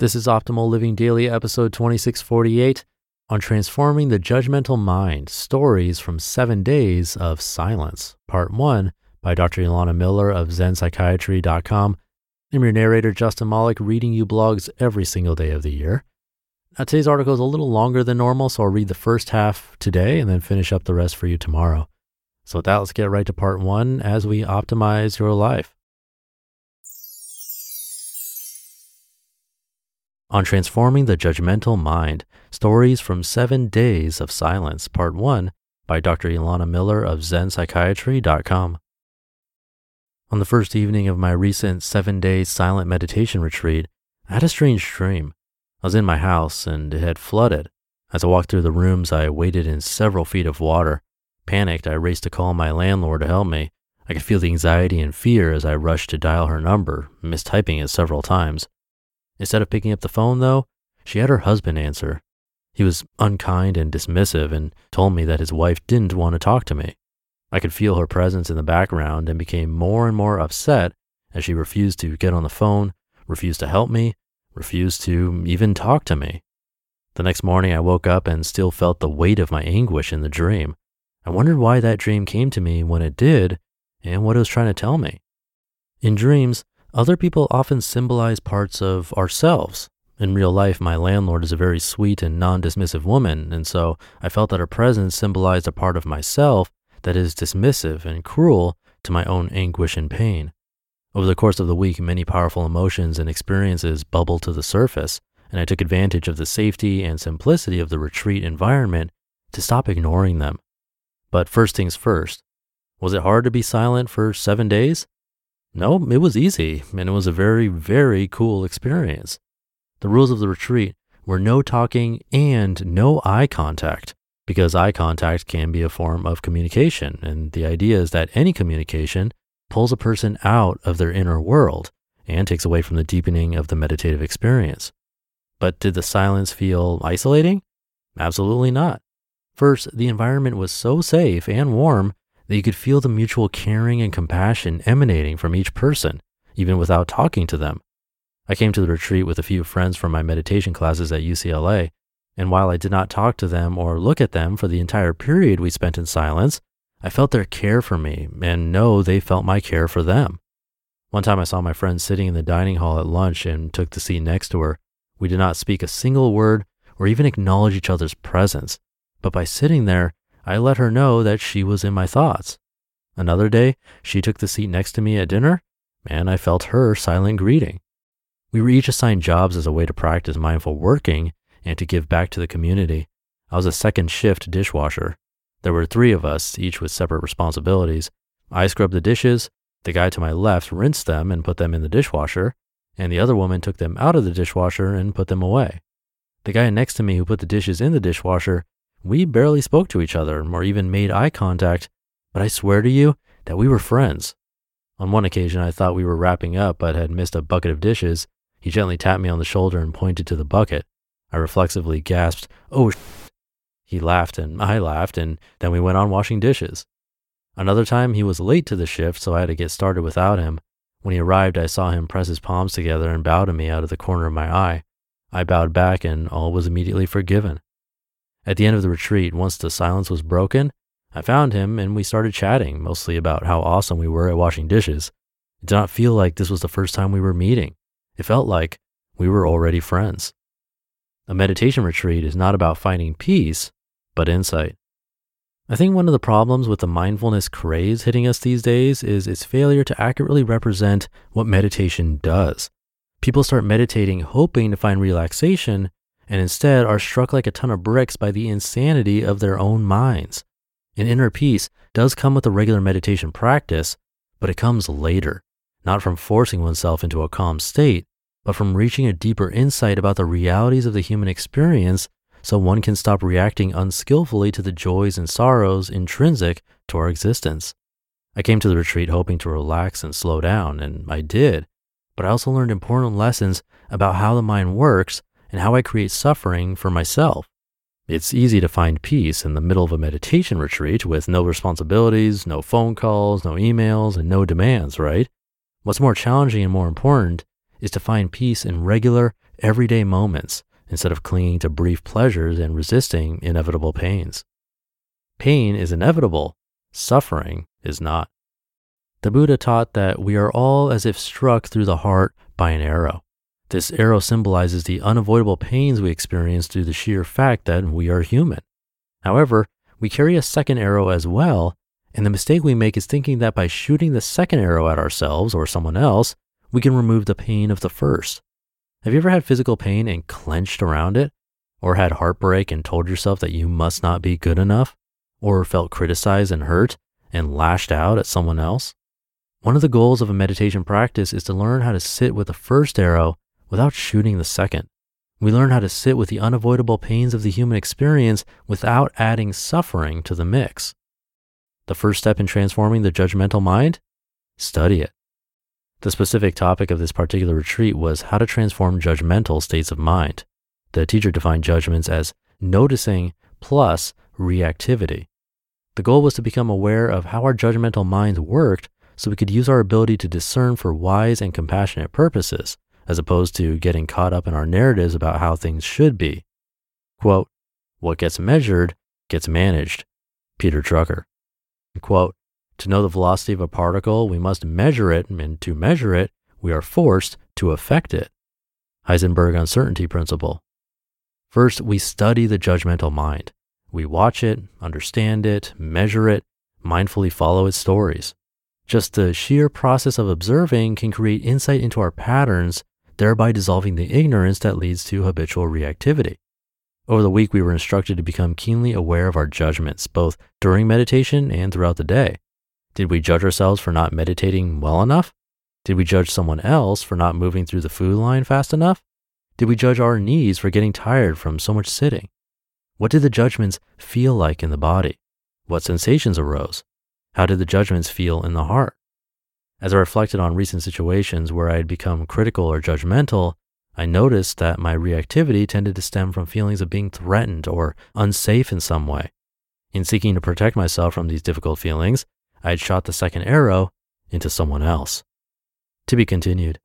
This is Optimal Living Daily, episode 2648 on transforming the judgmental mind stories from seven days of silence, part one by Dr. Elana Miller of ZenPsychiatry.com. I'm your narrator, Justin Malik, reading you blogs every single day of the year. Now, today's article is a little longer than normal, so I'll read the first half today and then finish up the rest for you tomorrow. So, with that, let's get right to part one as we optimize your life. On Transforming the Judgmental Mind Stories from Seven Days of Silence, Part 1 by Dr. Elana Miller of ZenPsychiatry.com. On the first evening of my recent seven day silent meditation retreat, I had a strange dream. I was in my house and it had flooded. As I walked through the rooms, I waded in several feet of water. Panicked, I raced to call my landlord to help me. I could feel the anxiety and fear as I rushed to dial her number, mistyping it several times. Instead of picking up the phone, though, she had her husband answer. He was unkind and dismissive and told me that his wife didn't want to talk to me. I could feel her presence in the background and became more and more upset as she refused to get on the phone, refused to help me, refused to even talk to me. The next morning, I woke up and still felt the weight of my anguish in the dream. I wondered why that dream came to me when it did and what it was trying to tell me. In dreams, other people often symbolize parts of ourselves. In real life, my landlord is a very sweet and non dismissive woman, and so I felt that her presence symbolized a part of myself that is dismissive and cruel to my own anguish and pain. Over the course of the week, many powerful emotions and experiences bubbled to the surface, and I took advantage of the safety and simplicity of the retreat environment to stop ignoring them. But first things first, was it hard to be silent for seven days? No, it was easy, and it was a very, very cool experience. The rules of the retreat were no talking and no eye contact, because eye contact can be a form of communication, and the idea is that any communication pulls a person out of their inner world and takes away from the deepening of the meditative experience. But did the silence feel isolating? Absolutely not. First, the environment was so safe and warm that you could feel the mutual caring and compassion emanating from each person, even without talking to them. I came to the retreat with a few friends from my meditation classes at UCLA, and while I did not talk to them or look at them for the entire period we spent in silence, I felt their care for me and know they felt my care for them. One time I saw my friend sitting in the dining hall at lunch and took the seat next to her. We did not speak a single word or even acknowledge each other's presence, but by sitting there, I let her know that she was in my thoughts. Another day, she took the seat next to me at dinner, and I felt her silent greeting. We were each assigned jobs as a way to practice mindful working and to give back to the community. I was a second shift dishwasher. There were three of us, each with separate responsibilities. I scrubbed the dishes, the guy to my left rinsed them and put them in the dishwasher, and the other woman took them out of the dishwasher and put them away. The guy next to me who put the dishes in the dishwasher we barely spoke to each other or even made eye contact, but I swear to you that we were friends. On one occasion, I thought we were wrapping up but had missed a bucket of dishes. He gently tapped me on the shoulder and pointed to the bucket. I reflexively gasped, Oh, sh-. He laughed and I laughed, and then we went on washing dishes. Another time, he was late to the shift, so I had to get started without him. When he arrived, I saw him press his palms together and bow to me out of the corner of my eye. I bowed back, and all was immediately forgiven. At the end of the retreat, once the silence was broken, I found him and we started chatting, mostly about how awesome we were at washing dishes. It did not feel like this was the first time we were meeting. It felt like we were already friends. A meditation retreat is not about finding peace, but insight. I think one of the problems with the mindfulness craze hitting us these days is its failure to accurately represent what meditation does. People start meditating hoping to find relaxation and instead are struck like a ton of bricks by the insanity of their own minds. An inner peace does come with a regular meditation practice, but it comes later, not from forcing oneself into a calm state, but from reaching a deeper insight about the realities of the human experience so one can stop reacting unskillfully to the joys and sorrows intrinsic to our existence. I came to the retreat hoping to relax and slow down, and I did, but I also learned important lessons about how the mind works and how I create suffering for myself. It's easy to find peace in the middle of a meditation retreat with no responsibilities, no phone calls, no emails, and no demands, right? What's more challenging and more important is to find peace in regular, everyday moments instead of clinging to brief pleasures and resisting inevitable pains. Pain is inevitable, suffering is not. The Buddha taught that we are all as if struck through the heart by an arrow. This arrow symbolizes the unavoidable pains we experience through the sheer fact that we are human. However, we carry a second arrow as well, and the mistake we make is thinking that by shooting the second arrow at ourselves or someone else, we can remove the pain of the first. Have you ever had physical pain and clenched around it? Or had heartbreak and told yourself that you must not be good enough? Or felt criticized and hurt and lashed out at someone else? One of the goals of a meditation practice is to learn how to sit with the first arrow without shooting the second. We learn how to sit with the unavoidable pains of the human experience without adding suffering to the mix. The first step in transforming the judgmental mind? Study it. The specific topic of this particular retreat was how to transform judgmental states of mind. The teacher defined judgments as noticing plus reactivity. The goal was to become aware of how our judgmental minds worked so we could use our ability to discern for wise and compassionate purposes, as opposed to getting caught up in our narratives about how things should be. Quote, what gets measured gets managed. Peter Drucker. Quote, to know the velocity of a particle, we must measure it, and to measure it, we are forced to affect it. Heisenberg uncertainty principle. First, we study the judgmental mind. We watch it, understand it, measure it, mindfully follow its stories. Just the sheer process of observing can create insight into our patterns, thereby dissolving the ignorance that leads to habitual reactivity. Over the week, we were instructed to become keenly aware of our judgments, both during meditation and throughout the day. Did we judge ourselves for not meditating well enough? Did we judge someone else for not moving through the food line fast enough? Did we judge our knees for getting tired from so much sitting? What did the judgments feel like in the body? What sensations arose? How did the judgments feel in the heart? As I reflected on recent situations where I had become critical or judgmental, I noticed that my reactivity tended to stem from feelings of being threatened or unsafe in some way. In seeking to protect myself from these difficult feelings, I had shot the second arrow into someone else. To be continued.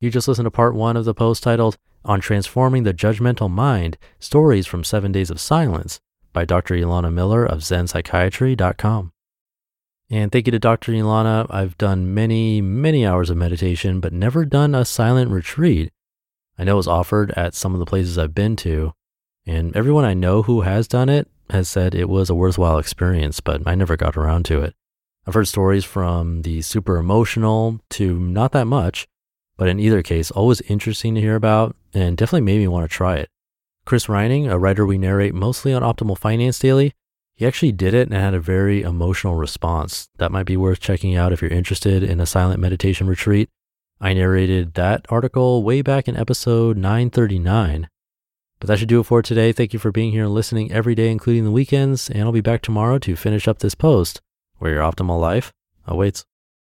You just listened to part one of the post titled On Transforming the Judgmental Mind Stories from Seven Days of Silence by Dr. Elana Miller of ZenPsychiatry.com. And thank you to Dr. Elana. I've done many, many hours of meditation, but never done a silent retreat. I know it was offered at some of the places I've been to, and everyone I know who has done it has said it was a worthwhile experience, but I never got around to it. I've heard stories from the super emotional to not that much, but in either case, always interesting to hear about and definitely made me want to try it. Chris Reining, a writer we narrate mostly on Optimal Finance Daily, he actually did it and had a very emotional response. That might be worth checking out if you're interested in a silent meditation retreat. I narrated that article way back in episode 939. But that should do it for today. Thank you for being here and listening every day, including the weekends. And I'll be back tomorrow to finish up this post where your optimal life awaits.